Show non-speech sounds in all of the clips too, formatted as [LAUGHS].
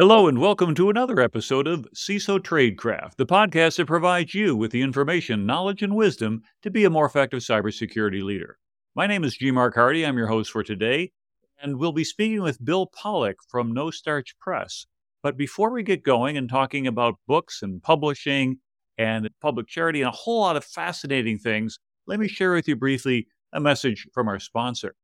Hello, and welcome to another episode of CISO Tradecraft, the podcast that provides you with the information, knowledge, and wisdom to be a more effective cybersecurity leader. My name is G. Mark Hardy. I'm your host for today, and we'll be speaking with Bill Pollock from No Starch Press. But before we get going and talking about books and publishing and public charity and a whole lot of fascinating things, let me share with you briefly a message from our sponsor.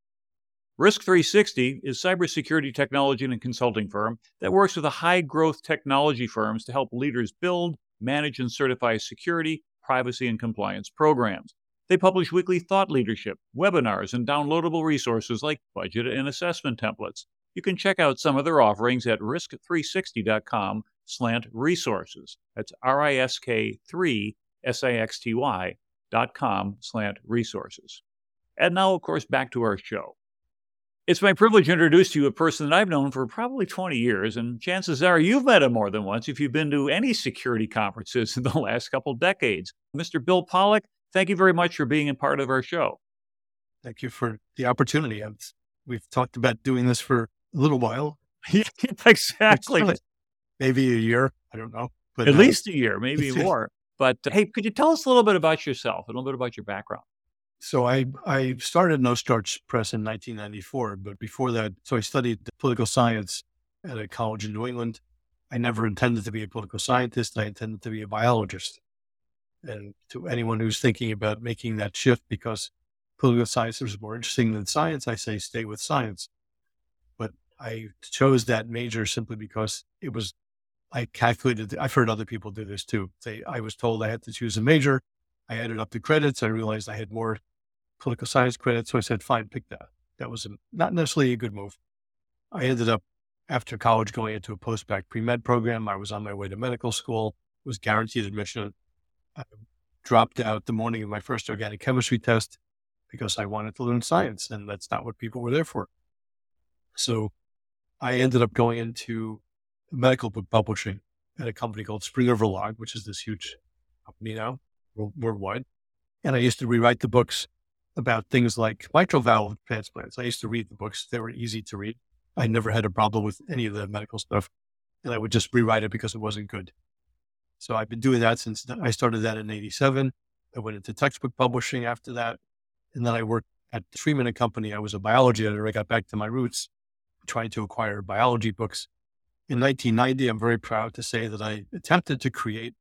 Risk3Sixty is cybersecurity technology and consulting firm that works with high growth technology firms to help leaders build, manage, and certify security, privacy, and compliance programs. They publish weekly thought leadership, webinars, and downloadable resources like budget and assessment templates. You can check out some of their offerings at risk3sixty.com slant resources. That's R-I-S-K-3 S-A-X-T-Y dot com slant resources. And now, of course, back to our show. It's my privilege to introduce to you a person that I've known for probably 20 years, and chances are you've met him more than once if you've been to any security conferences [LAUGHS] in the last couple decades. Mr. Bill Pollock, thank you very much for being a part of our show. Thank you for the opportunity. We've talked about doing this for a little while. [LAUGHS] exactly. Maybe a year. I don't know. But, At uh, least a year, maybe [LAUGHS] more. But uh, hey, could you tell us a little bit about yourself, a little bit about your background? So I, I started No Starch Press in 1994, but before that, so I studied political science at a college in New England. I never intended to be a political scientist. I intended to be a biologist. And to anyone who's thinking about making that shift because political science is more interesting than science, I say stay with science. But I chose that major simply because it was, I calculated, I've heard other people do this too. They, I was told I had to choose a major I added up the credits. I realized I had more political science credits. So I said, fine, pick that. That was a, not necessarily a good move. I ended up after college going into a post-bac pre-med program. I was on my way to medical school, was guaranteed admission. I dropped out the morning of my first organic chemistry test because I wanted to learn science and that's not what people were there for. So I ended up going into medical book publishing at a company called Springer Verlag, which is this huge company now worldwide. And I used to rewrite the books about things like mitral valve transplants. I used to read the books. They were easy to read. I never had a problem with any of the medical stuff. And I would just rewrite it because it wasn't good. So I've been doing that since I started that in 87. I went into textbook publishing after that. And then I worked at Freeman and Company. I was a biology editor. I got back to my roots, trying to acquire biology books. In 1990, I'm very proud to say that I attempted to create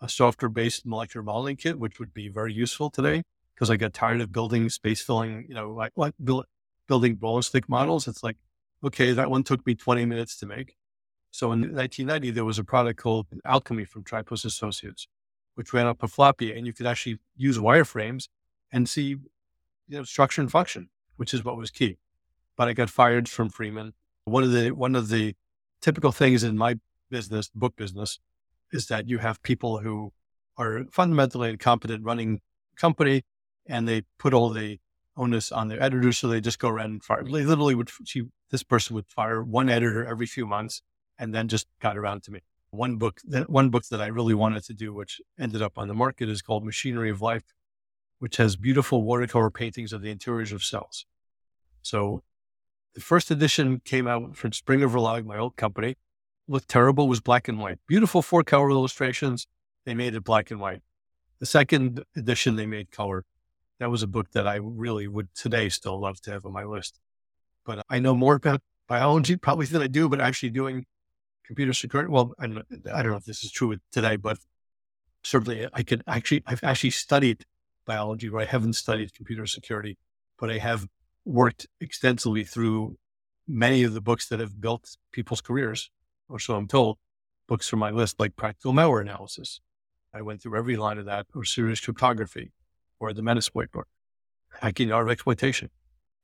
a software based molecular modeling kit, which would be very useful today because I got tired of building space filling, you know, like, like build, building roller stick models. It's like, okay, that one took me 20 minutes to make. So in 1990, there was a product called Alchemy from Tripos Associates, which ran up a floppy and you could actually use wireframes and see, you know, structure and function, which is what was key. But I got fired from Freeman. One of the, one of the typical things in my business, book business, is that you have people who are fundamentally incompetent running company and they put all the onus on their editor. So they just go around and fire. They literally would, she, this person would fire one editor every few months and then just got around to me. One book, that one book that I really wanted to do, which ended up on the market is called Machinery of Life, which has beautiful watercolor paintings of the interiors of cells. So the first edition came out from Springer Verlag, my old company looked terrible was black and white. Beautiful four color illustrations. They made it black and white. The second edition, they made color. That was a book that I really would today still love to have on my list. But I know more about biology probably than I do, but actually doing computer security. Well, I don't, I don't know if this is true today, but certainly I could actually, I've actually studied biology where I haven't studied computer security, but I have worked extensively through many of the books that have built people's careers or so I'm told, books from my list like Practical Malware Analysis. I went through every line of that, or Serious Cryptography, or the Metasploit book, Hacking Art of Exploitation.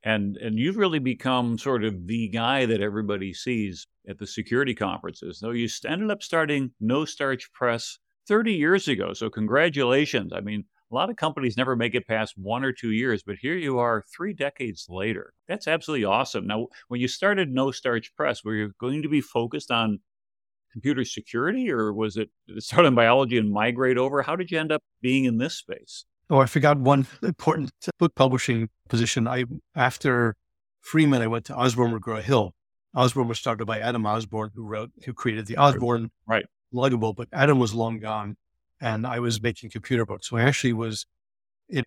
And and you've really become sort of the guy that everybody sees at the security conferences. Though you ended up starting No Starch Press 30 years ago. So congratulations. I mean, a lot of companies never make it past one or two years, but here you are three decades later. That's absolutely awesome. Now, when you started No Starch Press, were you going to be focused on computer security or was it start in biology and migrate over? How did you end up being in this space? Oh, I forgot one important book publishing position. I after Freeman, I went to Osborne McGraw Hill. Osborne was started by Adam Osborne, who wrote, who created the Osborne right. Luggable, but Adam was long gone and I was making computer books. So I actually was, in,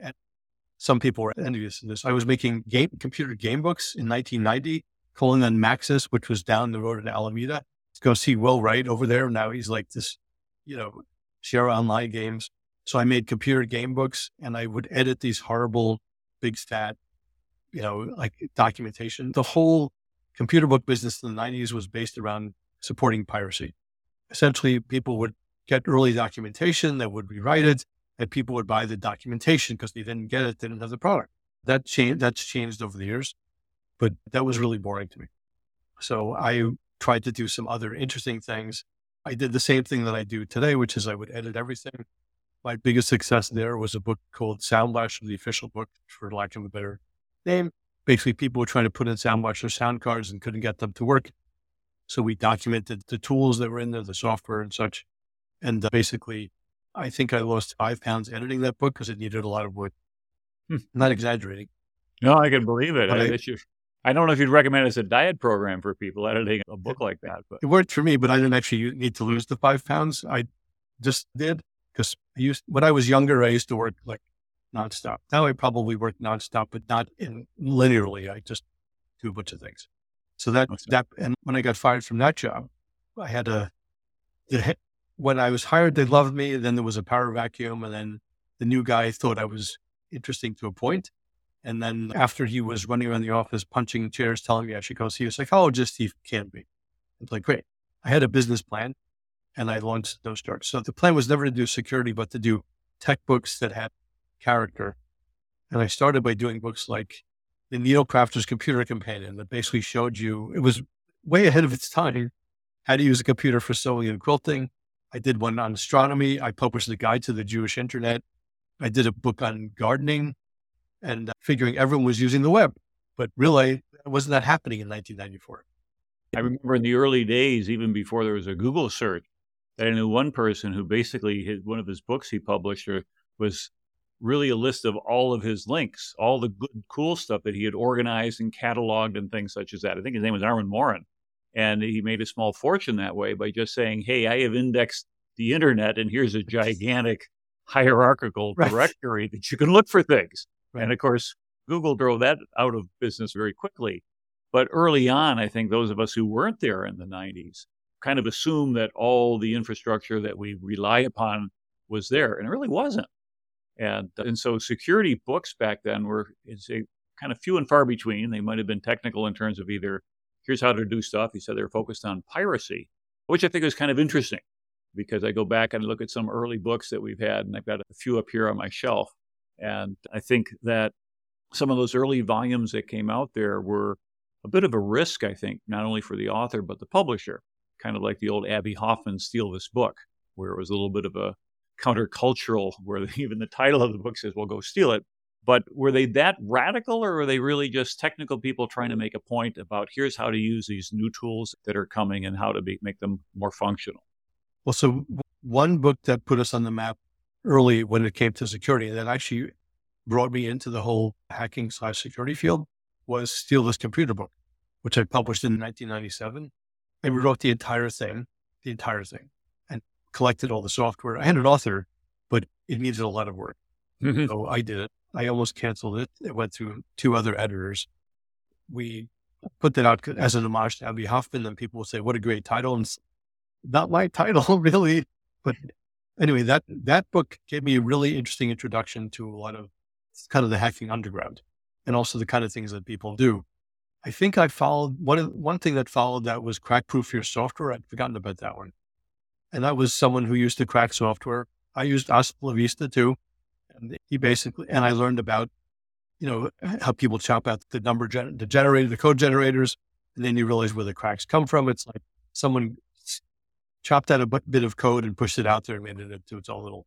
some people were envious of this. I was making game, computer game books in 1990, calling on Maxis, which was down the road in Alameda. To go see Will Wright over there. Now he's like this, you know, Sierra Online games. So I made computer game books and I would edit these horrible big stat, you know, like documentation. The whole computer book business in the 90s was based around supporting piracy. Essentially, people would get early documentation that would rewrite it, and people would buy the documentation because they didn't get it, they didn't have the product. That changed. That's changed over the years, but that was really boring to me. So I tried to do some other interesting things. I did the same thing that I do today, which is I would edit everything. My biggest success there was a book called Sound Blaster, the official book, for lack of a better name. Basically, people were trying to put in Sound Blaster sound cards and couldn't get them to work. So we documented the tools that were in there, the software and such. And uh, basically, I think I lost five pounds editing that book because it needed a lot of wood. Hmm. not exaggerating. No, I can believe it. I, I, I, don't know if you'd recommend it as a diet program for people [LAUGHS] editing a book like that. But it worked for me, but I didn't actually need to lose the five pounds. I just did because I used when I was younger, I used to work like nonstop. Now I probably work nonstop, but not in linearly. I just do a bunch of things. So that okay. that and when I got fired from that job, I had a the when I was hired, they loved me. Then there was a power vacuum. And then the new guy thought I was interesting to a point. And then after he was running around the office, punching chairs, telling me I should go see a psychologist, he can't be. It's like, great. I had a business plan and I launched No Starch. So the plan was never to do security, but to do tech books that had character. And I started by doing books like the Needle Crafter's Computer Companion that basically showed you, it was way ahead of its time, how to use a computer for sewing and quilting, I did one on astronomy. I published a guide to the Jewish internet. I did a book on gardening and uh, figuring everyone was using the web. But really, wasn't that happening in 1994? I remember in the early days, even before there was a Google search, that I knew one person who basically one of his books he published was really a list of all of his links, all the good, cool stuff that he had organized and cataloged and things such as that. I think his name was Armin Morin. And he made a small fortune that way by just saying, Hey, I have indexed the internet and here's a gigantic hierarchical [LAUGHS] right. directory that you can look for things. Right. And of course, Google drove that out of business very quickly. But early on, I think those of us who weren't there in the 90s kind of assumed that all the infrastructure that we rely upon was there, and it really wasn't. And, uh, and so security books back then were it's a kind of few and far between. They might have been technical in terms of either here's how to do stuff. He said they're focused on piracy, which I think is kind of interesting because I go back and look at some early books that we've had, and I've got a few up here on my shelf. And I think that some of those early volumes that came out there were a bit of a risk, I think, not only for the author, but the publisher, kind of like the old Abbie Hoffman Steal This Book, where it was a little bit of a countercultural, where [LAUGHS] even the title of the book says, well, go steal it. But were they that radical, or were they really just technical people trying to make a point about here's how to use these new tools that are coming and how to be, make them more functional? Well, so one book that put us on the map early when it came to security that actually brought me into the whole hacking slash security field was Steal This Computer Book, which I published in 1997. And we wrote the entire thing, the entire thing, and collected all the software. I had an author, but it needed a lot of work. Mm-hmm. So I did it. I almost canceled it. It went through two other editors. We put that out as an homage to Abbie Hoffman, and people will say, "What a great title!" And it's not my title, [LAUGHS] really. But anyway, that that book gave me a really interesting introduction to a lot of kind of the hacking underground, and also the kind of things that people do. I think I followed one one thing that followed that was crack proof your software. I'd forgotten about that one, and that was someone who used to crack software. I used Hasta Vista too and he basically, and I learned about, you know, how people chop out the number, gen- the generator, the code generators. And then you realize where the cracks come from. It's like someone chopped out a bit of code and pushed it out there and made it into its own little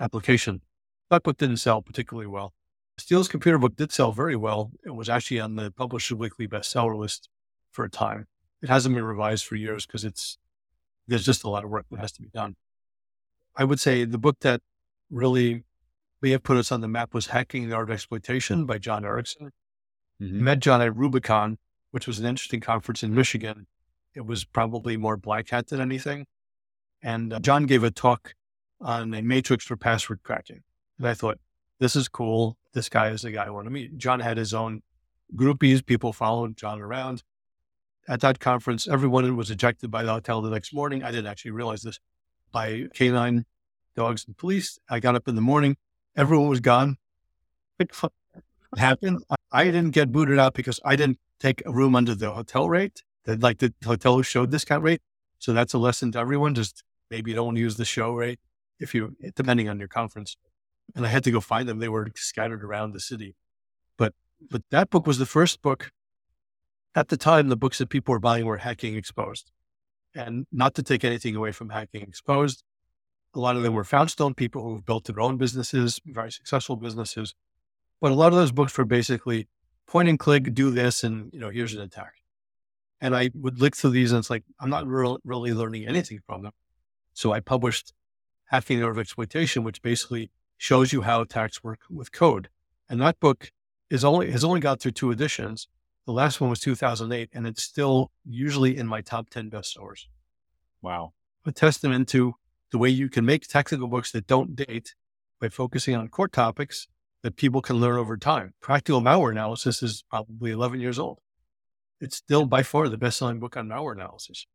application. That book didn't sell particularly well. Steele's computer book did sell very well. It was actually on the Publisher Weekly bestseller list for a time. It hasn't been revised for years because it's there's just a lot of work that has to be done. I would say the book that really may have put us on the map was Hacking the Art of Exploitation by Jon Erickson. Mm-hmm. Met Jon at Rubicon which was an interesting conference in Michigan. It was probably more black hat than anything. And uh, Jon gave a talk on a matrix for password cracking. And I thought, this is cool. This guy is the guy I want to meet. Jon had his own groupies, people followed Jon around. At that conference, everyone was ejected by the hotel the next morning. I didn't actually realize this by canine dogs and police. I got up in the morning, everyone was gone. It happened. I didn't get booted out because I didn't take a room under the hotel rate. That like the hotel showed discount rate. So that's a lesson to everyone. Just maybe you don't want to use the show rate if you depending on your conference. And I had to go find them. They were scattered around the city. But but that book was the first book at the time. The books that people were buying were Hacking Exposed, and not to take anything away from Hacking Exposed. A lot of them were Foundstone people who've built their own businesses, very successful businesses. But a lot of those books were basically point and click, do this, and you know, here's an attack. And I would look through these, and it's like I'm not re- really learning anything from them. So I published Hacking the Art of Exploitation, which basically shows you how attacks work with code. And that book is only has only got through two editions. The last one was 2008, and it's still usually in my top 10 bestsellers. Wow. A testament to the way you can make technical books that don't date by focusing on core topics that people can learn over time. Practical malware analysis is probably 11 years old. It's still by far the best selling book on malware analysis.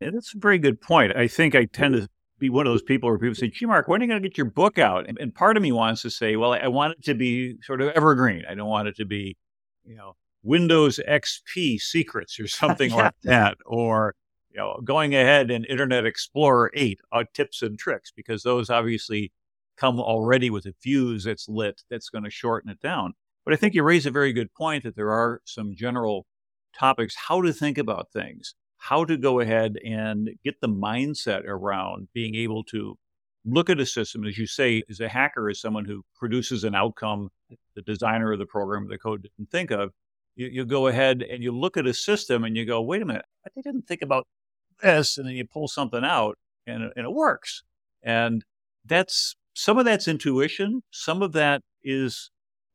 Yeah, that's a very good point. I think I tend to be one of those people where people say, Gee, Mark, when are you going to get your book out? And, part of me wants to say, well, I want it to be sort of evergreen. I don't want it to be, you know, Windows XP secrets or [LAUGHS] something yeah. like that, or you know, going ahead and Internet Explorer 8 uh, tips and tricks, because those obviously come already with a fuse that's lit that's going to shorten it down. But I think you raise a very good point that there are some general topics, how to think about things, how to go ahead and get the mindset around being able to look at a system. As you say, as a hacker, as someone who produces an outcome the designer of the program, the code didn't think of, you, you go ahead and you look at a system and you go, wait a minute, I didn't think about this. And then you pull something out and, and it works. And that's some of that's intuition. Some of that is,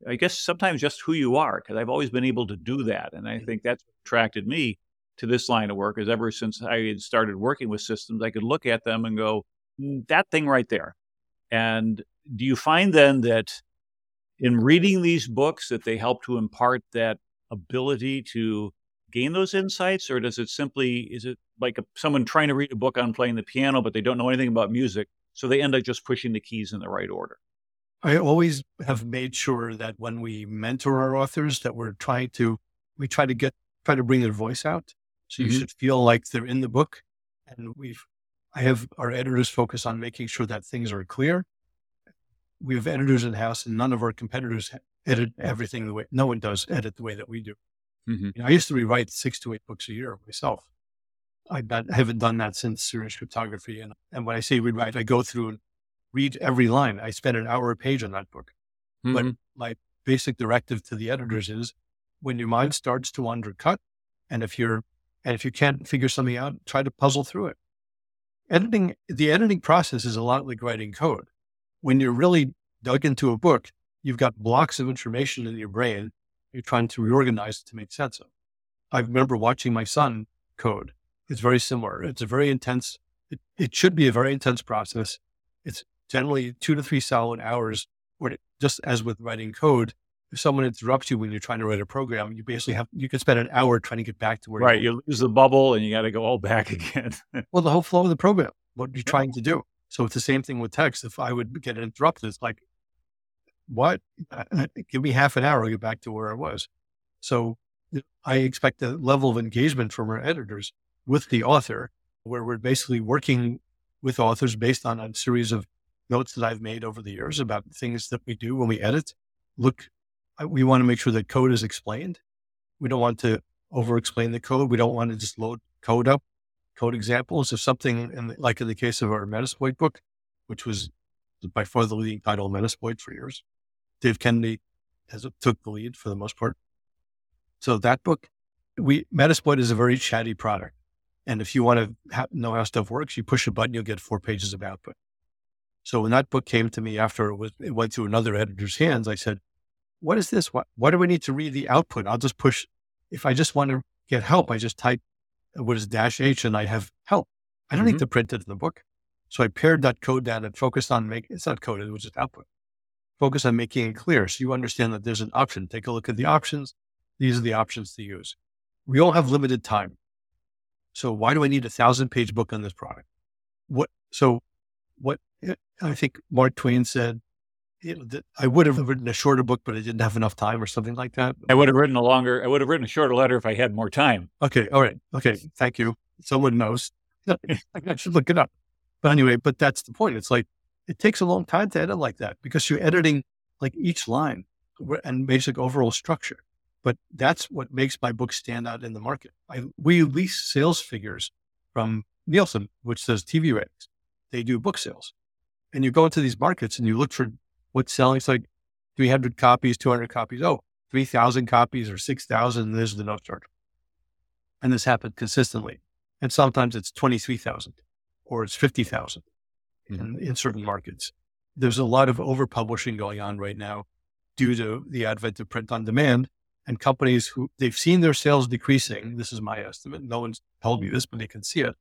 I guess, sometimes just who you are, because I've always been able to do that. And I think that's attracted me to this line of work is ever since I had started working with systems, I could look at them and go, mm, that thing right there. And do you find then that in reading these books that they help to impart that ability to gain those insights or does it simply is it like a, someone trying to read a book on playing the piano but they don't know anything about music so they end up just pushing the keys in the right order i always have made sure that when we mentor our authors that we're trying to we try to get try to bring their voice out so mm-hmm. you should feel like they're in the book and we've i have our editors focus on making sure that things are clear we have editors in house and none of our competitors edit everything the way no one does edit the way that we do. Mm-hmm. You know, I used to rewrite six to eight books a year myself. I, I haven't done that since serious cryptography. And, and when I say rewrite, I go through and read every line. I spend an hour a page on that book. Mm-hmm. But my basic directive to the editors is when your mind starts to undercut, and if you're and if you can't figure something out, try to puzzle through it. Editing the editing process is a lot like writing code. When you're really dug into a book, you've got blocks of information in your brain. You're trying to reorganize it to make sense of. I remember watching my son code. It's very similar. It's a very intense, it, it should be a very intense process. It's generally two to three solid hours where it, just as with writing code, if someone interrupts you when you're trying to write a program, you basically have, you can spend an hour trying to get back to where right. You, you lose the bubble and you got to go all back [LAUGHS] again. well, the whole flow of the program, what you're trying to do. So it's the same thing with text. If I would get interrupted, it's like what? Give me half an hour, I'll get back to where I was. So I expect a level of engagement from our editors with the author, where we're basically working with authors based on a series of notes that I've made over the years about things that we do when we edit. Look, we want to make sure that code is explained. We don't want to over explain the code. We don't want to just load code up, code examples of something in the, like in the case of our Metasploit book, which was by far the leading title Metasploit for years. Dave Kennedy has took the lead for the most part. So that book, we Metasploit is a very chatty product, and if you want to ha- know how stuff works, you push a button, you'll get four pages of output. So when that book came to me after it was it went through another editor's hands, I said, "What is this? What why do we need to read the output? I'll just push. If I just want to get help, I just type what is dash H and I have help. I don't mm-hmm. need to print it in the book. So I pared that code down and focused on making it's not coded, it was just output. Focus on making it clear so you understand that there's an option. Take a look at the options. These are the options to use. We all have limited time. So why do I need a thousand page book on this product? What so what eh, I think Mark Twain said, I would have written a shorter book, but I didn't have enough time or something like that. I would have written a longer, I would have written a shorter letter if I had more time. Okay. All right. Okay. Thank you. Someone knows. [LAUGHS] I should look it up. But anyway, but that's the point. It's like, it takes a long time to edit like that because you're editing like each line and basic overall structure. But that's what makes my book stand out in the market. I, we lease sales figures from Nielsen, which says TV ratings. They do book sales. And you go into these markets and you look for what's selling. It's like 300 copies, 200 copies. Oh, 3,000 copies or 6,000. There's the No Starch. And this happened consistently. And sometimes it's 23,000 or it's 50,000 mm-hmm. In, mm-hmm. in certain markets. There's a lot of overpublishing going on right now due to the advent of print on demand and companies who they've seen their sales decreasing. This is my estimate. No one's told me this, but they can see it.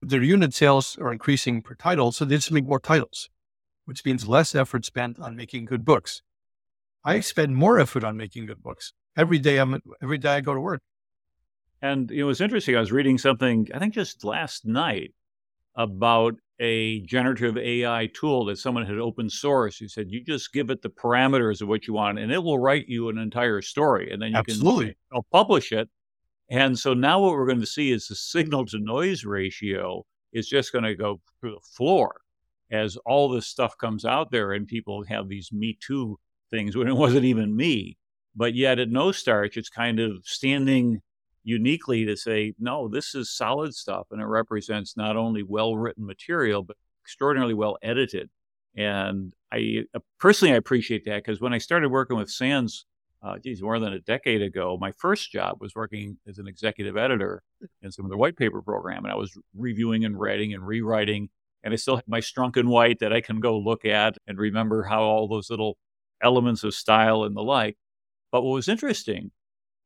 Their unit sales are increasing per title, so they just make more titles which means less effort spent on making good books. I spend more effort on making good books every day. I'm every day I go to work. And it was interesting. I was reading something I think just last night about a generative AI tool that someone had open source. He said, you just give it the parameters of what you want and it will write you an entire story. And then you Absolutely. can publish it. And so now what we're going to see is the [LAUGHS] signal to noise ratio is just going to go through the floor as all this stuff comes out there and people have these Me Too things when it wasn't even me. But yet at No Starch, it's kind of standing uniquely to say, no, this is solid stuff. And it represents not only well written material, but extraordinarily well edited. And I uh, personally, I appreciate that because when I started working with SANS, uh, geez, more than a decade ago, my first job was working as an executive editor in some of the white paper program. And I was reviewing and writing and rewriting and I still have my Strunk and White that I can go look at and remember how all those little elements of style and the like. But what was interesting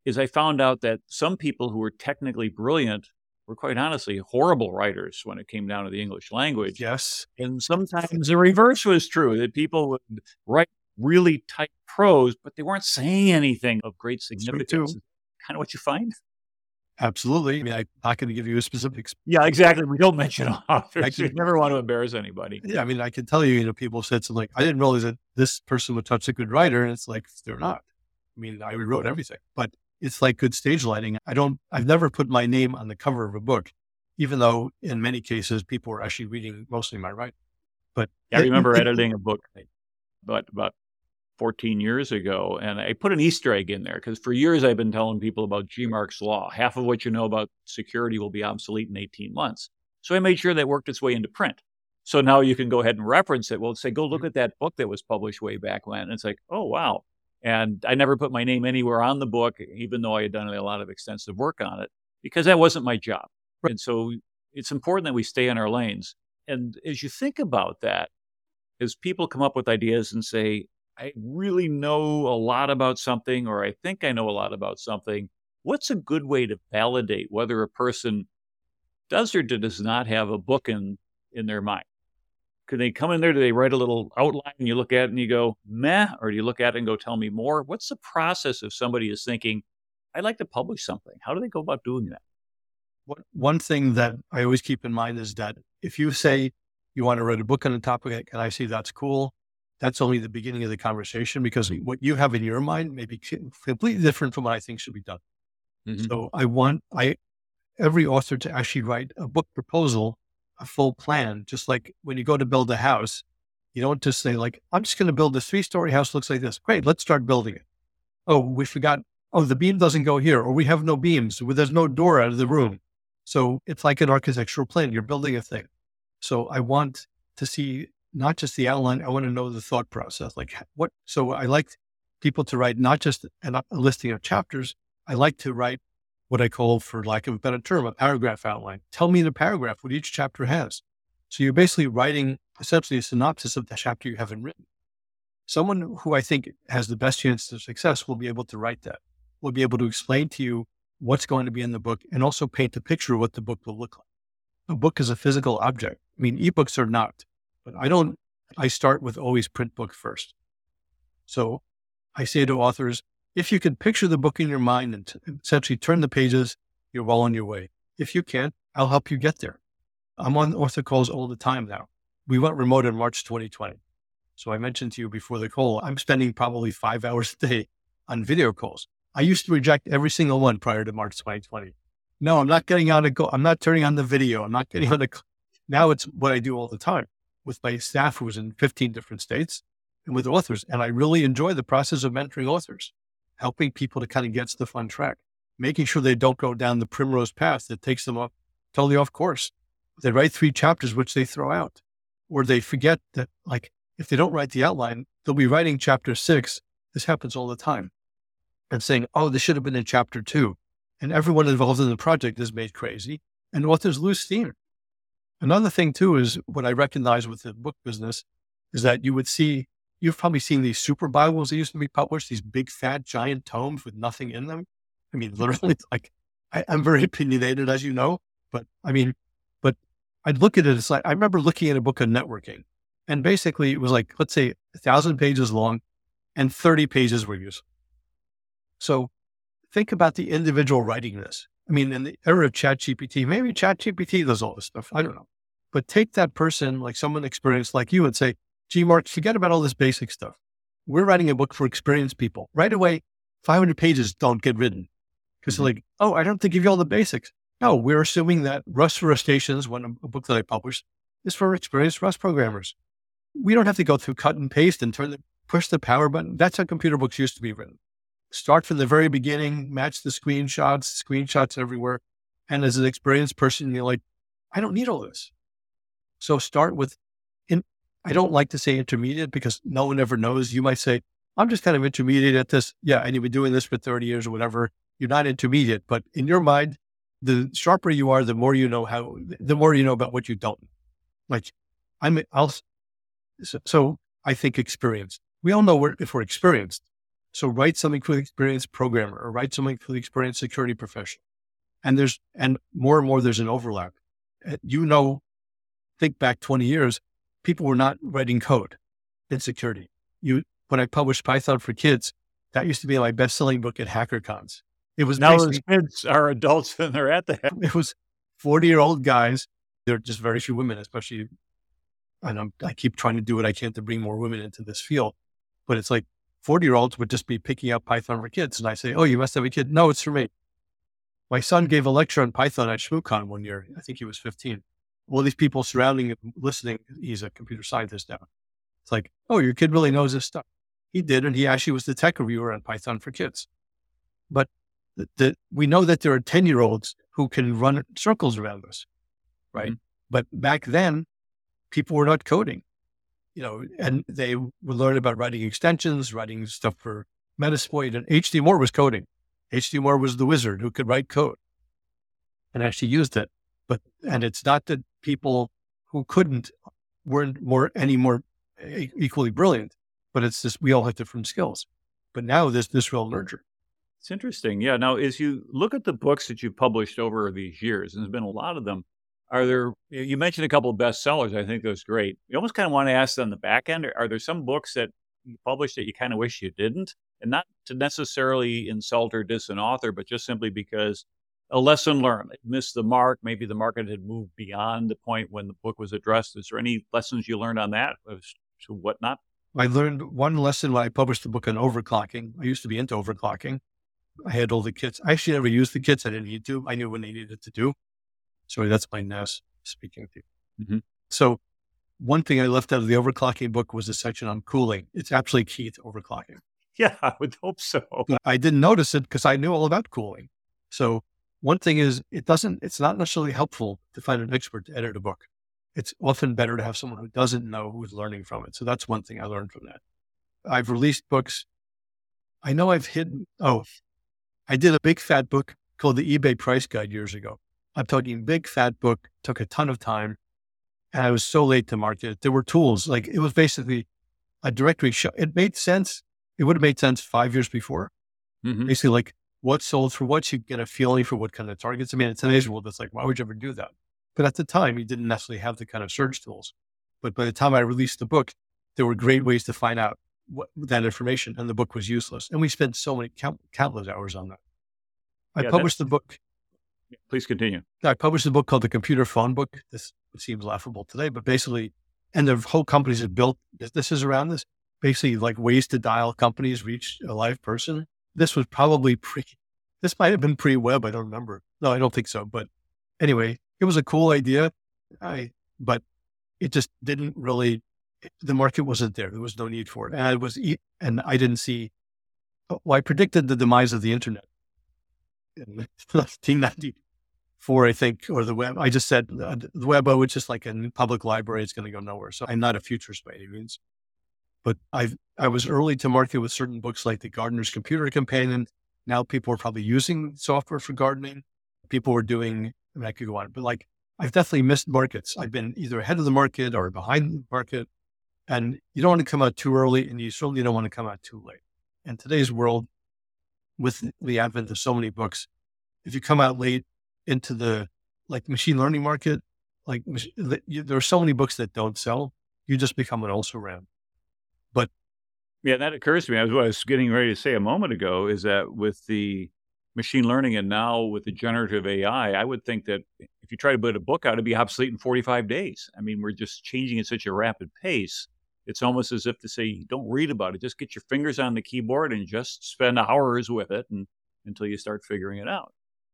is I found out that some people who were technically brilliant were quite honestly horrible writers when it came down to the English language. Yes. And sometimes the reverse was true that people would write really tight prose, but they weren't saying anything of great significance. Kind of what you find. Absolutely. I mean, I'm not going to give you a specific. Yeah, exactly. We don't mention [LAUGHS] authors. You never want to embarrass anybody. Yeah, I mean, I can tell you, you know, people said something like, I didn't realize that this person would touch a good writer. And it's like, they're not. I mean, I wrote everything, but it's like good stage lighting. I don't, I've never put my name on the cover of a book, even though in many cases people were actually reading mostly my writing. But yeah, I remember it, editing a book, but about 14 years ago. And I put an Easter egg in there because for years I've been telling people about G Mark's Law. Half of what you know about security will be obsolete in 18 months. So I made sure that worked its way into print. So now you can go ahead and reference it. Well, say, go look mm-hmm. at that book that was published way back when. And it's like, oh, wow. And I never put my name anywhere on the book, even though I had done a lot of extensive work on it, because that wasn't my job. Right. And so it's important that we stay in our lanes. And as you think about that, as people come up with ideas and say, I really know a lot about something, or I think I know a lot about something, what's a good way to validate whether a person does or does not have a book in, in their mind? Could they come in there? Do they write a little outline and you look at it and you go, meh? Or do you look at it and go, tell me more? What's the process if somebody is thinking, I'd like to publish something? How do they go about doing that? One thing that I always keep in mind is that if you say you want to write a book on a topic, and I say that's cool, that's only the beginning of the conversation because what you have in your mind may be completely different from what I think should be done. Mm-hmm. So I want I every author to actually write a book proposal, a full plan, just like when you go to build a house, you don't just say like, I'm just going to build this three story house looks like this. Great, let's start building it. Oh, we forgot. Oh, the beam doesn't go here, or we have no beams. There's no door out of the room. So it's like an architectural plan. You're building a thing. So I want to see not just the outline. I want to know the thought process. Like what? So I like people to write not just a listing of chapters. I like to write what I call, for lack of a better term, a paragraph outline. Tell me the paragraph, what each chapter has. So you're basically writing essentially a synopsis of the chapter you haven't written. Someone who I think has the best chance of success will be able to write that. Will be able to explain to you what's going to be in the book, and also paint a picture of what the book will look like. A book is a physical object. I mean, ebooks are not, but I don't, I start with always print book first. So I say to authors, if you can picture the book in your mind and t- essentially turn the pages, you're well on your way. If you can't, I'll help you get there. I'm on author calls all the time now. We went remote in March 2020. So I mentioned to you before the call, I'm spending probably five hours a day on video calls. I used to reject every single one prior to March 2020. No, I'm not getting on a go. I'm not turning on the video. I'm not getting on the. Now it's what I do all the time with my staff who's in 15 different states and with authors. And I really enjoy the process of mentoring authors, helping people to kind of get to the fun track, making sure they don't go down the primrose path that takes them off totally off course. They write three chapters, which they throw out, or they forget that, like, if they don't write the outline, they'll be writing chapter six. This happens all the time and saying, oh, this should have been in chapter two. And everyone involved in the project is made crazy and authors lose steam. Another thing too is what I recognize with the book business is that you would see, you've probably seen these super Bibles that used to be published, these big fat giant tomes with nothing in them. I mean, [LAUGHS] literally like I, I'm very opinionated, as you know, but I mean, but I'd look at it. It's like, I remember looking at a book on networking and basically it was like, let's say a thousand pages long and 30 pages were useful. So think about the individual writing this. I mean, in the era of ChatGPT, maybe ChatGPT does all this stuff. I don't know. But take that person, like someone experienced like you, and say, gee, Mark, forget about all this basic stuff. We're writing a book for experienced people. Right away, 500 pages don't get written. Because mm-hmm. like, oh, I don't think give you all the basics. No, we're assuming that Rust for Rustaceans, one a book that I published, is for experienced Rust programmers. We don't have to go through cut and paste and turn the push the power button. That's how computer books used to be written start from the very beginning, match the screenshots, screenshots everywhere. And as an experienced person, you're like, I don't need all this. So start with, I don't like to say intermediate because no one ever knows. You might say, I'm just kind of intermediate at this. Yeah, and you've been doing this for 30 years or whatever. You're not intermediate, but in your mind, the sharper you are, the more you know how, the more you know about what you don't. Like, I'm, I'll, so, so I think experience. We all know we're, if we're experienced, so write something for the experienced programmer or write something for the experienced security professional. And there's, and more and more there's an overlap. You know, think back 20 years, people were not writing code in security. You, when I published Python for Kids, that used to be my best selling book at HackerCons. It was now those kids are adults and they're at the. It was 40 year old guys. There are just very few women, especially. And I'm, I keep trying to do what I can to bring more women into this field. But it's like 40 year olds would just be picking up Python for kids. And I say, Oh, you must have a kid. No, it's for me. My son gave a lecture on Python at ShmooCon one year. I think he was 15. All these people surrounding him, listening, he's a computer scientist now. It's like, Oh, your kid really knows this stuff. He did. And he actually was the tech reviewer on Python for kids. But the, the, we know that there are 10 year olds who can run circles around us, right? Mm-hmm. But back then, people were not coding you know, and they would learn about writing extensions, writing stuff for Metasploit. And HD Moore was coding. HD Moore was the wizard who could write code and actually used it. But, and it's not that people who couldn't weren't more, any more equally brilliant, but it's just, we all have different skills. But now there's this real merger. It's interesting. Yeah. Now, as you look at the books that you've published over these years, and there's been a lot of them, are there, you mentioned a couple of bestsellers. I think those great. You almost kind of want to ask on the back end, are there some books that you published that you kind of wish you didn't? And not to necessarily insult or diss an author, but just simply because a lesson learned. It missed the mark. Maybe the market had moved beyond the point when the book was addressed. Is there any lessons you learned on that as to what not? I learned one lesson when I published the book on overclocking. I used to be into overclocking. I had all the kits. I actually never used the kits. I didn't need to. I knew when they needed to do. Sorry, that's my NAS speaking to you. Mm-hmm. So one thing I left out of the overclocking book was a section on cooling. It's absolutely key to overclocking. [LAUGHS] Yeah, I would hope so. But I didn't notice it because I knew all about cooling. So one thing is it doesn't, it's not necessarily helpful to find an expert to edit a book. It's often better to have someone who doesn't know who's learning from it. So that's one thing I learned from that. I've released books. I know I've hidden, oh, I did a big fat book called the eBay price guide years ago. I'm talking big fat book, took a ton of time. And I was so late to market. There were tools, like it was basically a directory show. It made sense. It would have made sense five years before. Mm-hmm. Basically, like what sold for what, you get a feeling for what kind of targets. I mean, in today's world, it's like, why would you ever do that? But at the time, you didn't necessarily have the kind of search tools. But by the time I released the book, there were great ways to find out what, that information, and the book was useless. And we spent so many count, countless hours on that. I yeah, published the book. Please continue. I published a book called The Computer Phone Book. This seems laughable today, but basically, and the whole companies have built businesses around this. Basically, like ways to dial companies reach a live person. This was probably pre. This might have been pre-web. I don't remember. No, I don't think so. But anyway, it was a cool idea. I but it just didn't really. The market wasn't there. There was no need for it, and I was and I didn't see. Well, I predicted the demise of the internet in 1994, I think, or the web. I just said uh, the web, I was just like a public library. It's going to go nowhere. So I'm not a futurist by any means. But I I was early to market with certain books like the Gardener's Computer Companion. Now people are probably using software for gardening. People were doing, I, mean, I could go on, but like I've definitely missed markets. I've been either ahead of the market or behind the market. And you don't want to come out too early and you certainly don't want to come out too late. In today's world, with the advent of so many books, if you come out late into the like machine learning market, like there are so many books that don't sell, you just become an also ran. Yeah, that occurs to me. I was, what I was getting ready to say a moment ago is that with the machine learning and now with the generative AI, I would think that if you try to put a book out, it'd be obsolete in 45 days. I mean, we're just changing at such a rapid pace it's almost as if to say, don't read about it. Just get your fingers on the keyboard and just spend [LAUGHS] hours with it and, until you start figuring it out.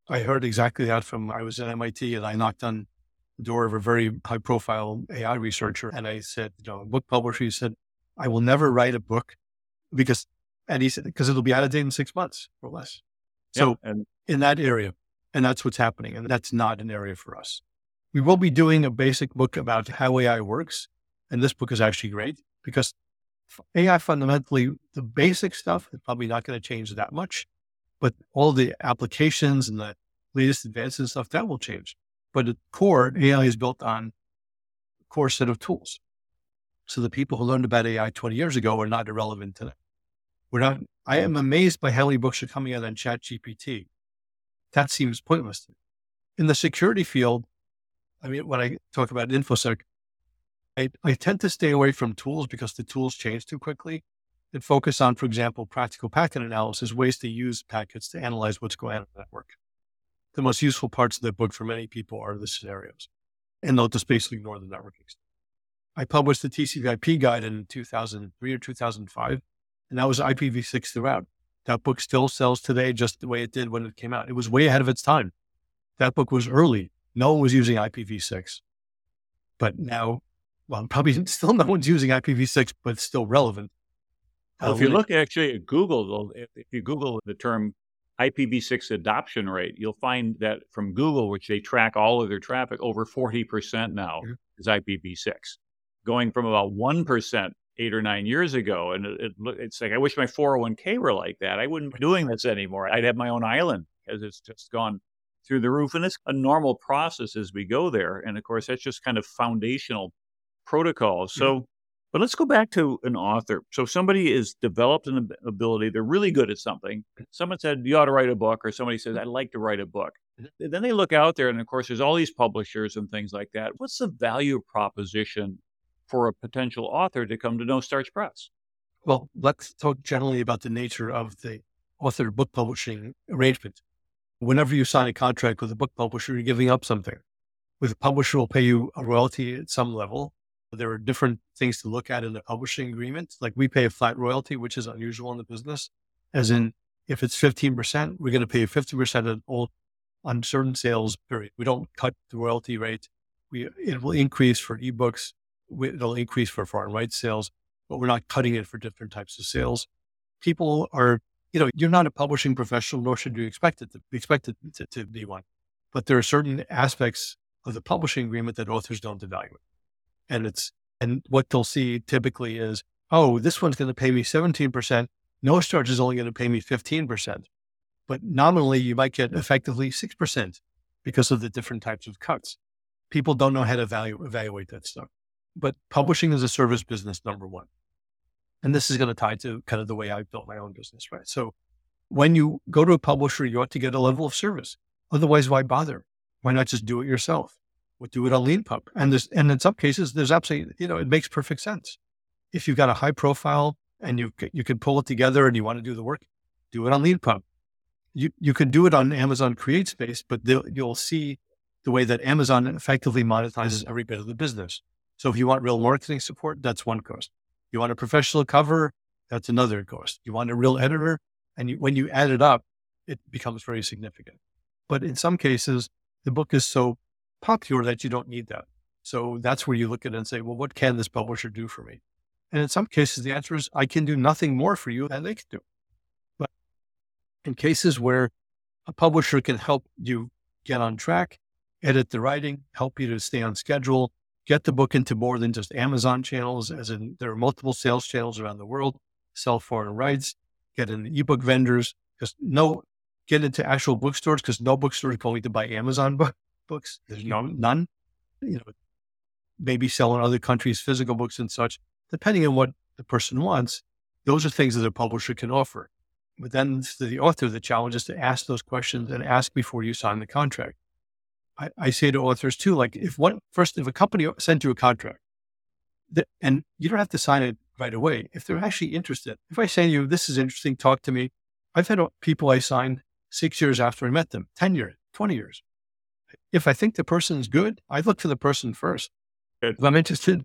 I heard exactly that from, I was at MIT and I knocked on the door of a very high profile AI researcher. And I said, you know, book publisher, he said, I will never write a book because, and he said, because it'll be out of date in six months or less. So yeah, and in that area, and that's what's happening. And that's not an area for us. We will be doing a basic book about how AI works and this book is actually great because AI fundamentally, the basic stuff is probably not going to change that much, but all the applications and the latest advances and stuff that will change. But at core, AI is built on a core set of tools. So the people who learned about AI 20 years ago are not irrelevant today. We're not, I am amazed by how many books are coming out on Chat GPT. That seems pointless. In the security field, I mean, when I talk about InfoSec, I, I tend to stay away from tools because the tools change too quickly and focus on, for example, practical packet analysis, ways to use packets to analyze what's going on in the network. The most useful parts of the book for many people are the scenarios, and they'll just basically ignore the networking stuff. I published the TCP/IP guide in 2003 or 2005, and that was IPv6 throughout. That book still sells today just the way it did when it came out. It was way ahead of its time. That book was early. No one was using IPv6. But now well, probably [LAUGHS] still no one's using IPv6, but it's still relevant. Well, if you look actually at Google, if you Google the term IPv6 adoption rate, you'll find that from Google, which they track all of their traffic, over 40% now mm-hmm. is IPv6, going from about 1% eight or nine years ago. And it, it, it's like, I wish my 401k were like that. I wouldn't be doing this anymore. I'd have my own island because it's just gone through the roof. And it's a normal process as we go there. And of course, that's just kind of foundational protocols. Mm-hmm. So, mm-hmm. but let's go back to an author. So somebody is developed an ability, they're really good at something. Someone said, you ought to write a book, or somebody says, I'd like to write a book. Mm-hmm. Then they look out there, and of course, there's all these publishers and things like that. What's the value proposition for a potential author to come to No Starch Press? Well, let's talk generally about the nature of the author book publishing arrangement. Whenever you sign a contract with a book publisher, you're giving up something. With a publisher will pay you a royalty at some level, there are different things to look at in the publishing agreement. Like we pay a flat royalty, which is unusual in the business, as in if it's 15%, we're going to pay 50% of all on certain sales period. We don't cut the royalty rate. We, it will increase for ebooks. It'll increase for foreign rights sales, but we're not cutting it for different types of sales. People are, you know, you're not a publishing professional, nor should you expect it to be expected to, to be one. But there are certain aspects of the publishing agreement that authors don't evaluate and it's and what they'll see typically is, oh, this one's going to pay me 17%. No Starch is only going to pay me 15%. But nominally, you might get effectively 6% because of the different types of cuts. People don't know how to value, evaluate that stuff. But publishing is a service business, number one. And this is going to tie to kind of the way I built my own business, right? So when you go to a publisher, you ought to get a level of service. Otherwise, why bother? Why not just do it yourself? We'll do it on LeanPub. And there's, and in some cases, there's absolutely, you know, it makes perfect sense. If you've got a high profile and you, you can pull it together and you want to do the work, do it on LeanPub. You, you can do it on Amazon CreateSpace, but you'll see the way that Amazon effectively monetizes every bit of the business. So if you want real marketing support, that's one cost. You want a professional cover, that's another cost. You want a real editor, and you, when you add it up, it becomes very significant. But in some cases, the book is so popular that you don't need that. So that's where you look at it and say, well, what can this publisher do for me? And in some cases, the answer is, I can do nothing more for you than they can do. But in cases where a publisher can help you get on track, edit the writing, help you to stay on schedule, get the book into more than just Amazon channels, as in there are multiple sales channels around the world, sell foreign rights, get in ebook vendors, because no, get into actual bookstores because no bookstore is going to buy Amazon book, books. There's no, none. You know, maybe sell in other countries physical books and such, depending on what the person wants. Those are things that a publisher can offer. But then to the author, the challenge is to ask those questions and ask before you sign the contract. I, I say to authors too, like if one first, if a company sends you a contract, that, and you don't have to sign it right away. If they're actually interested, if I say to you, this is interesting, talk to me. I've had people I signed six years after I met them, 10 years, 20 years. If I think the person's good, I look for the person first. Good. If I'm interested,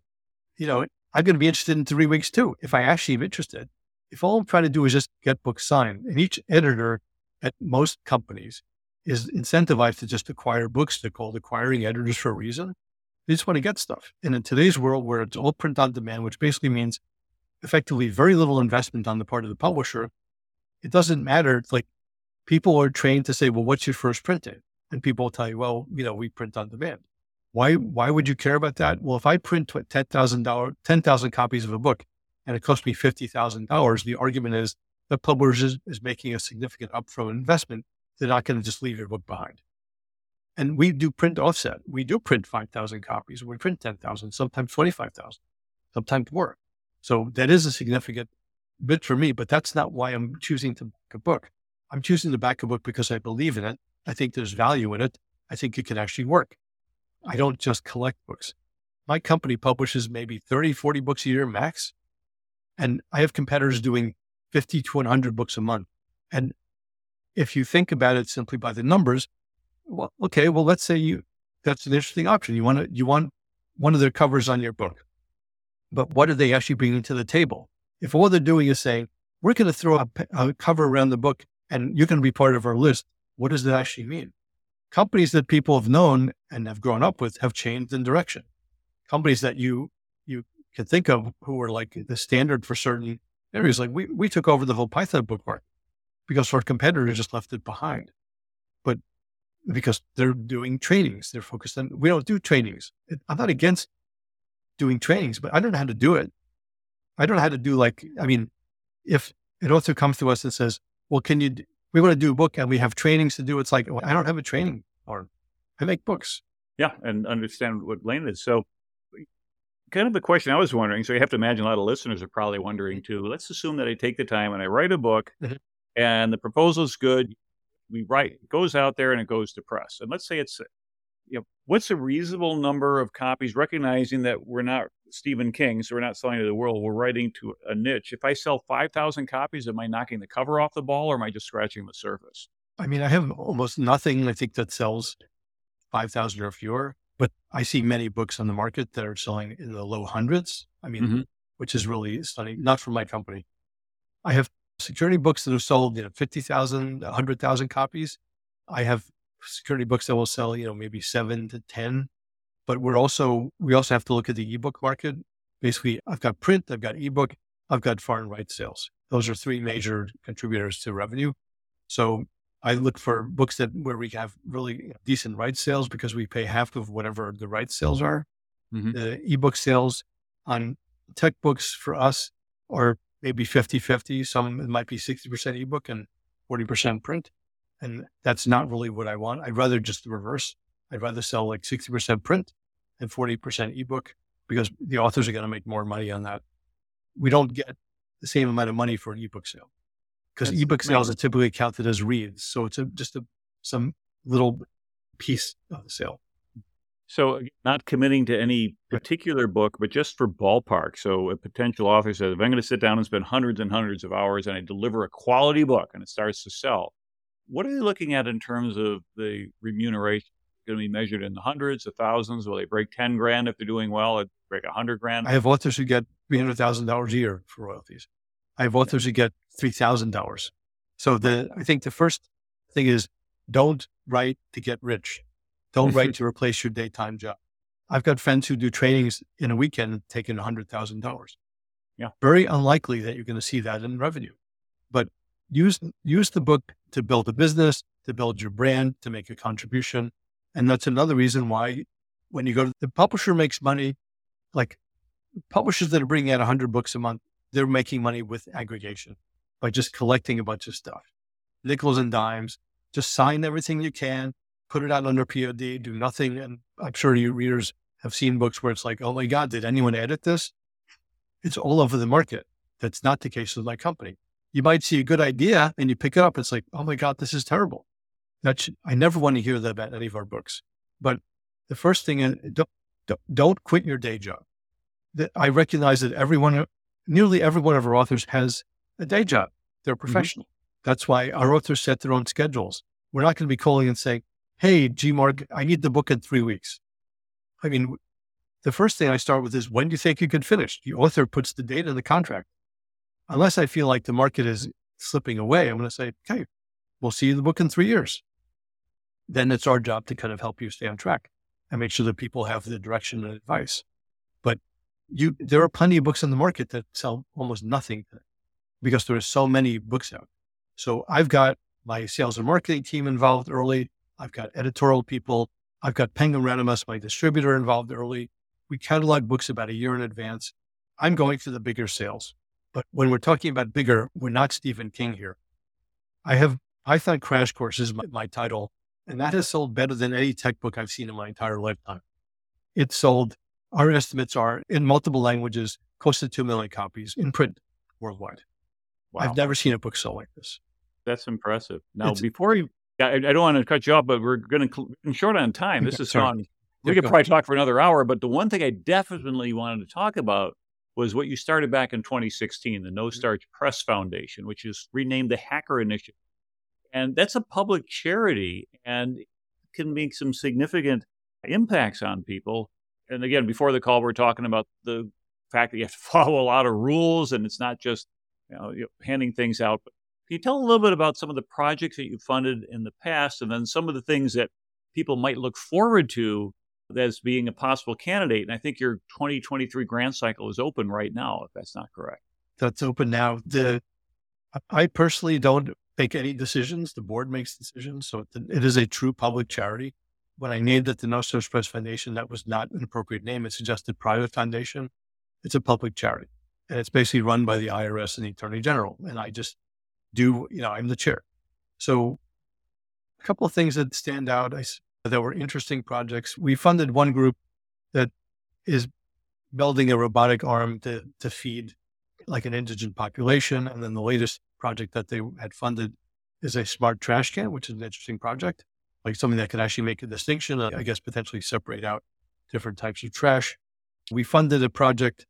you know, I'm going to be interested in three weeks too. If I actually am interested, if all I'm trying to do is just get books signed, and each editor at most companies is incentivized to just acquire books. They're called acquiring editors for a reason. They just want to get stuff. And in today's world where it's all print on demand, which basically means effectively very little investment on the part of the publisher, it doesn't matter. Like people are trained to say, well, what's your first printing? And people will tell you, well, you know, we print on demand. Why, why would you care about that? Well, if I print $10,000, 10,000 copies of a book and it costs me $50,000, the argument is the publisher is, is making a significant upfront investment they're not going to just leave your book behind. And we do print offset. We do print 5,000 copies. We print 10,000, sometimes 25,000, sometimes more. So that is a significant bit for me, but that's not why I'm choosing to back a book. I'm choosing to back a book because I believe in it. I think there's value in it. I think it can actually work. I don't just collect books. My company publishes maybe 30, 40 books a year max. And I have competitors doing 50 to 100 books a month. And if you think about it simply by the numbers, well, okay, well, let's say you that's an interesting option. You want to you want one of their covers on your book, but what are they actually bringing to the table? If all they're doing is saying we're going to throw a, a cover around the book and you're going to be part of our list, what does that actually mean? Companies that people have known and have grown up with have changed in direction. Companies that you you can think of who were like the standard for certain areas, like we we took over the whole Python book market because our competitors just left it behind. But because they're doing trainings, they're focused on, we don't do trainings. I'm not against doing trainings, but I don't know how to do it. I don't know how to do like, I mean, if it also comes to us and says, well, can you, we want to do a book and we have trainings to do. It's like, well, I don't have a training or I make books. Yeah. And understand what lane is. So kind of the question I was wondering. So you have to imagine a lot of listeners are probably wondering too. Let's assume that I take the time and I write a book mm-hmm and the proposal is good. We write, it goes out there and it goes to press. And let's say it's, you know, what's a reasonable number of copies, recognizing that we're not Stephen King, so we're not selling to the world, we're writing to a niche. If I sell 5,000 copies, am I knocking the cover off the ball or am I just scratching the surface? I mean, I have almost nothing, I think, that sells 5,000 or fewer, but I see many books on the market that are selling in the low hundreds. I mean, mm-hmm. which is really stunning, not for my company. I have security books that have sold, you know, 50,000, 100,000 copies. I have security books that will sell, you know, maybe seven to 10. But we're also, we also have to look at the ebook market. Basically, I've got print, I've got ebook, I've got foreign rights sales. Those are three major contributors to revenue. So I look for books that where we have really decent rights sales because we pay half of whatever the rights sales are. Mm-hmm. The ebook sales on tech books for us are maybe 50 50. Some it might be 60% ebook and 40% print. And that's not really what I want. I'd rather just the reverse. I'd rather sell like 60% print and 40% ebook because the authors are going to make more money on that. We don't get the same amount of money for an ebook sale. because ebook sales are typically counted as reads. So it's a, just a, some little piece of the sale. So, not committing to any particular book, but just for ballpark. So, a potential author says, if I'm going to sit down and spend hundreds and hundreds of hours and I deliver a quality book and it starts to sell, what are they looking at in terms of the remuneration? Going to be measured in the hundreds, the thousands? Will they break 10 grand if they're doing well? break a hundred grand? I have authors who get $300,000 a year for royalties. I have authors who get $3,000. So the, I think the first thing is don't write to get rich. Don't write mm-hmm. to replace your daytime job. I've got friends who do trainings in a weekend taking $100,000. Yeah. Very unlikely that you're going to see that in revenue. But use use the book to build a business, to build your brand, to make a contribution. And that's another reason why when you go to the publisher makes money, like publishers that are bringing out 100 books a month, they're making money with aggregation by just collecting a bunch of stuff, nickels and dimes. Just sign everything you can, put it out under POD, do nothing. And I'm sure your readers have seen books where it's like, oh my God, did anyone edit this? It's all over the market. That's not the case with my company. You might see a good idea and you pick it up. It's like, oh my God, this is terrible. That should, I never want to hear that about any of our books. But the first thing, is don't, don't, don't quit your day job. I recognize that everyone, nearly every one of our authors has a day job. They're mm-hmm. professional. Mm-hmm. That's why our authors set their own schedules. We're not going to be calling and saying, Hey, G Mark, I need the book in three weeks. I mean, the first thing I start with is when do you think you could finish? The author puts the date in the contract. Unless I feel like the market is slipping away, I'm going to say, okay, we'll see the book in three years. Then it's our job to kind of help you stay on track and make sure that people have the direction and advice. But you, there are plenty of books on the market that sell almost nothing because there are so many books out. So I've got my sales and marketing team involved early. I've got editorial people. I've got Penguin Random my distributor, involved early. We catalog books about a year in advance. I'm going for the bigger sales. But when we're talking about bigger, we're not Stephen King here. I have Python Crash Course is my, my title, and that has sold better than any tech book I've seen in my entire lifetime. It sold, our estimates are in multiple languages, close to 2 million copies in print worldwide. Wow. I've never seen a book sell like this. That's impressive. Now, it's, before you, I, I, don't want to cut you off, but we're going to short on time. This is gone. We could probably talk for another hour, but the one thing I definitely wanted to talk about was what you started back in 2016, the No mm-hmm. Starch Press Foundation, which is renamed the Hacker Initiative. And that's a public charity and can make some significant impacts on people. And again, before the call, we are talking about the fact that you have to [LAUGHS] follow a lot of rules and it's not just you know, handing things out. But can you tell a little bit about some of the projects that you funded in the past and then some of the things that people might look forward to as being a possible candidate? And I think your 2023 grant cycle is open right now, if that's not correct. That's open now. The I personally don't make any decisions. The board makes decisions. So it is a true public charity. When I named it the No Starch Press Foundation, that was not an appropriate name. It suggested private foundation. It's a public charity and it's basically run by the IRS and the Attorney General. And I just do, you know, I'm the chair. So a couple of things that stand out I, that were interesting projects. We funded one group that is building a robotic arm to, to feed like an indigent population. And then the latest project that they had funded is a smart trash can, which is an interesting project, like something that can actually make a distinction, uh, I guess, potentially separate out different types of trash. We funded a project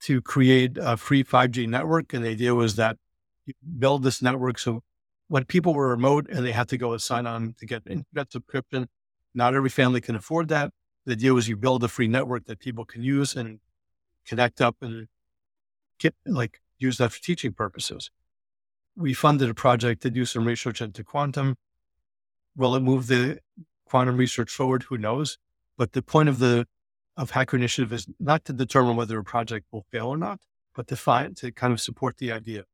to create a free 5G network. And the idea was that build this network so when people were remote and they had to go and sign on to get internet subscription, not every family can afford that. The idea was you build a free network that people can use and connect up and get like use that for teaching purposes. We funded a project to do some research into quantum. Will it move the quantum research forward? Who knows? But the point of the of Hacker Initiative is not to determine whether a project will fail or not, but to find to kind of support the idea.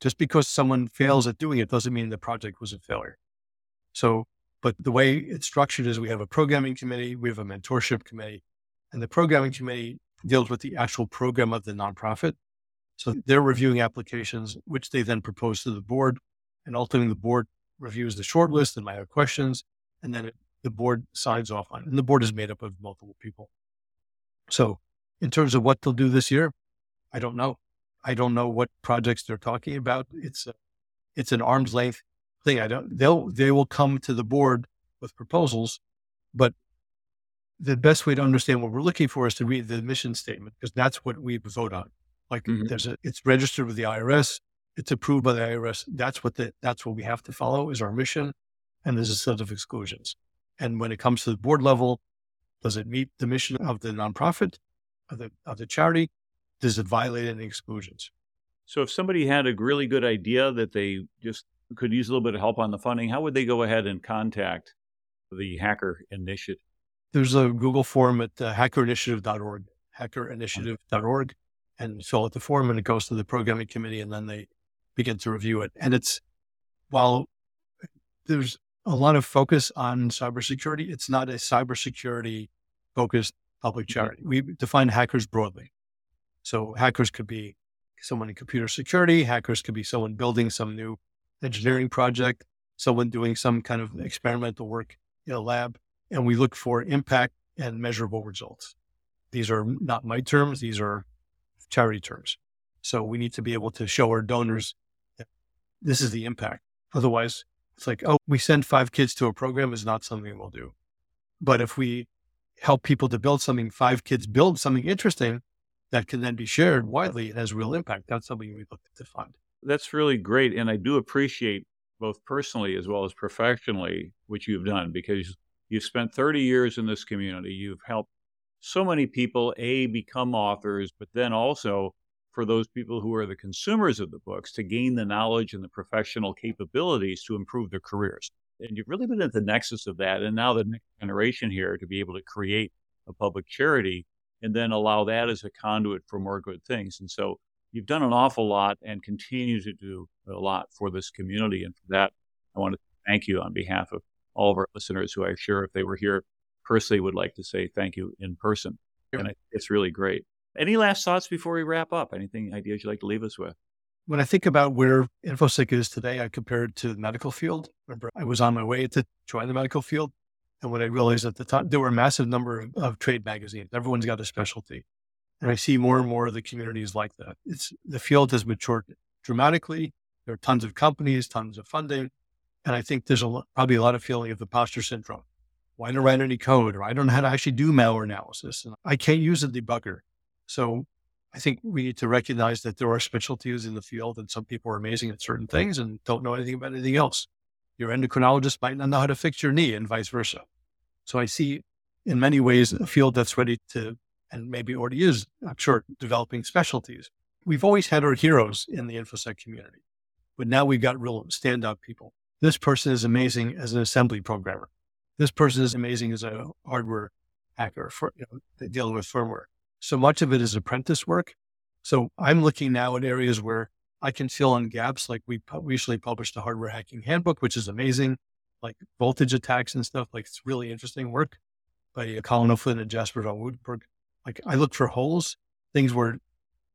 Just because someone fails mm-hmm. at doing it doesn't mean the project was a failure. So, but the way it's structured is we have a programming committee, we have a mentorship committee, and the programming committee deals with the actual program of the nonprofit. So they're reviewing applications, which they then propose to the board. And ultimately, the board reviews the shortlist and might have questions. And then it, the board signs off on it. And the board is made up of multiple people. So, in terms of what they'll do this year, I don't know. I don't know what projects they're talking about. It's uh, it's an arm's length thing. I don't, they'll, they will come to the board with proposals, but the best way to understand what we're looking for is to read the mission statement because that's what we vote on. Like mm-hmm. there's a, it's registered with the IRS. It's approved by the IRS. That's what the, that's what we have to follow is our mission. And there's a set of exclusions. And when it comes to the board level, does it meet the mission of the nonprofit, of the, of the charity? Does it violate any exclusions? So if somebody had a really good idea that they just could use a little bit of help on the funding, how would they go ahead and contact the Hacker Initiative? There's a Google form at uh, hackerinitiative.org, hackerinitiative.org, and fill out the form and it goes to the programming committee and then they begin to review it. And it's, while there's a lot of focus on cybersecurity, it's not a cybersecurity focused public mm-hmm. charity. We define hackers broadly. So hackers could be someone in computer security, hackers could be someone building some new engineering project, someone doing some kind of experimental work in a lab and we look for impact and measurable results. These are not my terms, these are charity terms. So we need to be able to show our donors this is the impact. Otherwise, it's like, oh, we send five kids to a program is not something we'll do. But if we help people to build something, five kids build something interesting that can then be shared widely and has real impact, that's something we look to fund. That's really great. And I do appreciate both personally as well as professionally what you've done because You've spent 30 years in this community. You've helped so many people, A, become authors, but then also for those people who are the consumers of the books to gain the knowledge and the professional capabilities to improve their careers. And you've really been at the nexus of that. And now the next generation here to be able to create a public charity and then allow that as a conduit for more good things. And so you've done an awful lot and continue to do a lot for this community. And for that, I want to thank you on behalf of all of our listeners who I'm sure if they were here personally would like to say thank you in person. Sure. And it's really great. Any last thoughts before we wrap up? Anything, ideas you'd like to leave us with? When I think about where InfoSec is today, I compare it to the medical field. Remember, I was on my way to join the medical field. And when I realized at the time, there were a massive number of, of trade magazines. Everyone's got a specialty. And I see more and more of the communities like that. It's the field has matured dramatically. There are tons of companies, tons of funding. And I think there's a, probably a lot of feeling of the imposter syndrome. Why don't I write any code? Or I don't know how to actually do malware analysis. And I can't use a debugger. So I think we need to recognize that there are specialties in the field and some people are amazing at certain things and don't know anything about anything else. Your endocrinologist might not know how to fix your knee and vice versa. So I see in many ways a field that's ready to, and maybe already is, I'm sure, developing specialties. We've always had our heroes in the InfoSec community, but now we've got real standout people. This person is amazing as an assembly programmer. This person is amazing as a hardware hacker for you know, dealing with firmware. So much of it is apprentice work. So I'm looking now at areas where I can fill in gaps. Like we recently published a hardware hacking handbook, which is amazing, like voltage attacks and stuff. Like it's really interesting work by Colin O'Flynn and Jasper Van Woudenberg. Like I look for holes, things where,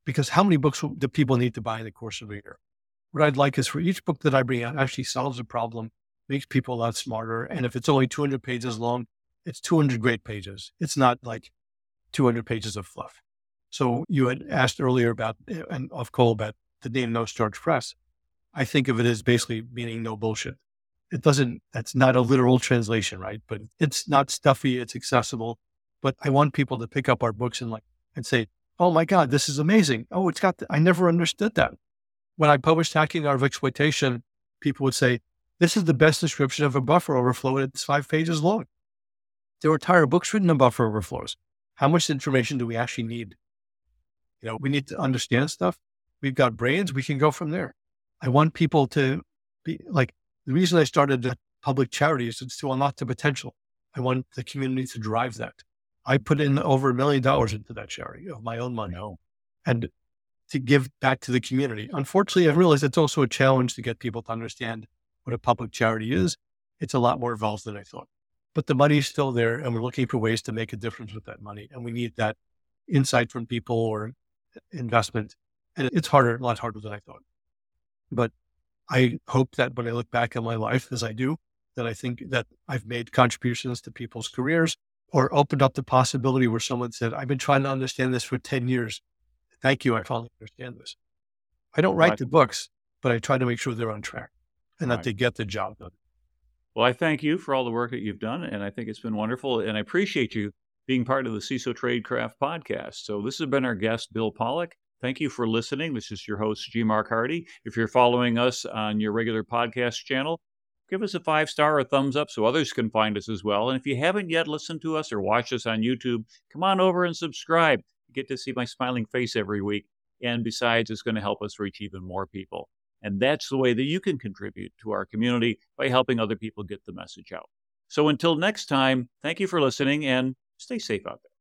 because how many books do people need to buy in the course of a year? what I'd like is for each book that I bring out actually solves a problem, makes people a lot smarter. And if it's only 200 pages long, it's 200 great pages. It's not like 200 pages of fluff. So you had asked earlier about, eh, and of Cole about the name No Starch Press. I think of it as basically meaning no bullshit. It doesn't, that's not a literal translation, right? But it's not stuffy, it's accessible. But I want people to pick up our books and like, and say, oh my God, this is amazing. Oh, it's got, I never understood that when I published Hacking Art of Exploitation, people would say, this is the best description of a buffer overflow, and it's five pages long. There were entire books written on buffer overflows. How much information do we actually need? You know, we need to understand stuff. We've got brains. We can go from there. I want people to be like the reason I started a public charity is to unlock the potential. I want the community to drive that. I put in over a million dollars into that charity of my own money. And to give back to the community. Unfortunately, I realize it's also a challenge to get people to understand what a public charity is. It's a lot more involved than I thought. But the money is still there, and we're looking for ways to make a difference with that money. And we need that insight from people or investment. And it's harder, a lot harder than I thought. But I hope that when I look back on my life, as I do, that I think that I've made contributions to people's careers or opened up the possibility where someone said, I've been trying to understand this for 10 years Thank you. I finally understand this. I don't write right. the books, but I try to make sure they're on track and Right. that they get the job done. Well, I thank you for all the work that you've done, and I think it's been wonderful. And I appreciate you being part of the CISO Tradecraft podcast. So this has been our guest, Bill Pollock. Thank you for listening. This is your host, G. Mark Hardy. If you're following us on your regular podcast channel, give us a five star or thumbs up so others can find us as well. And if you haven't yet listened to us or watched us on YouTube, come on over and subscribe. You get to see my smiling face every week. And besides, it's going to help us reach even more people. And that's the way that you can contribute to our community by helping other people get the message out. So until next time, thank you for listening and stay safe out there.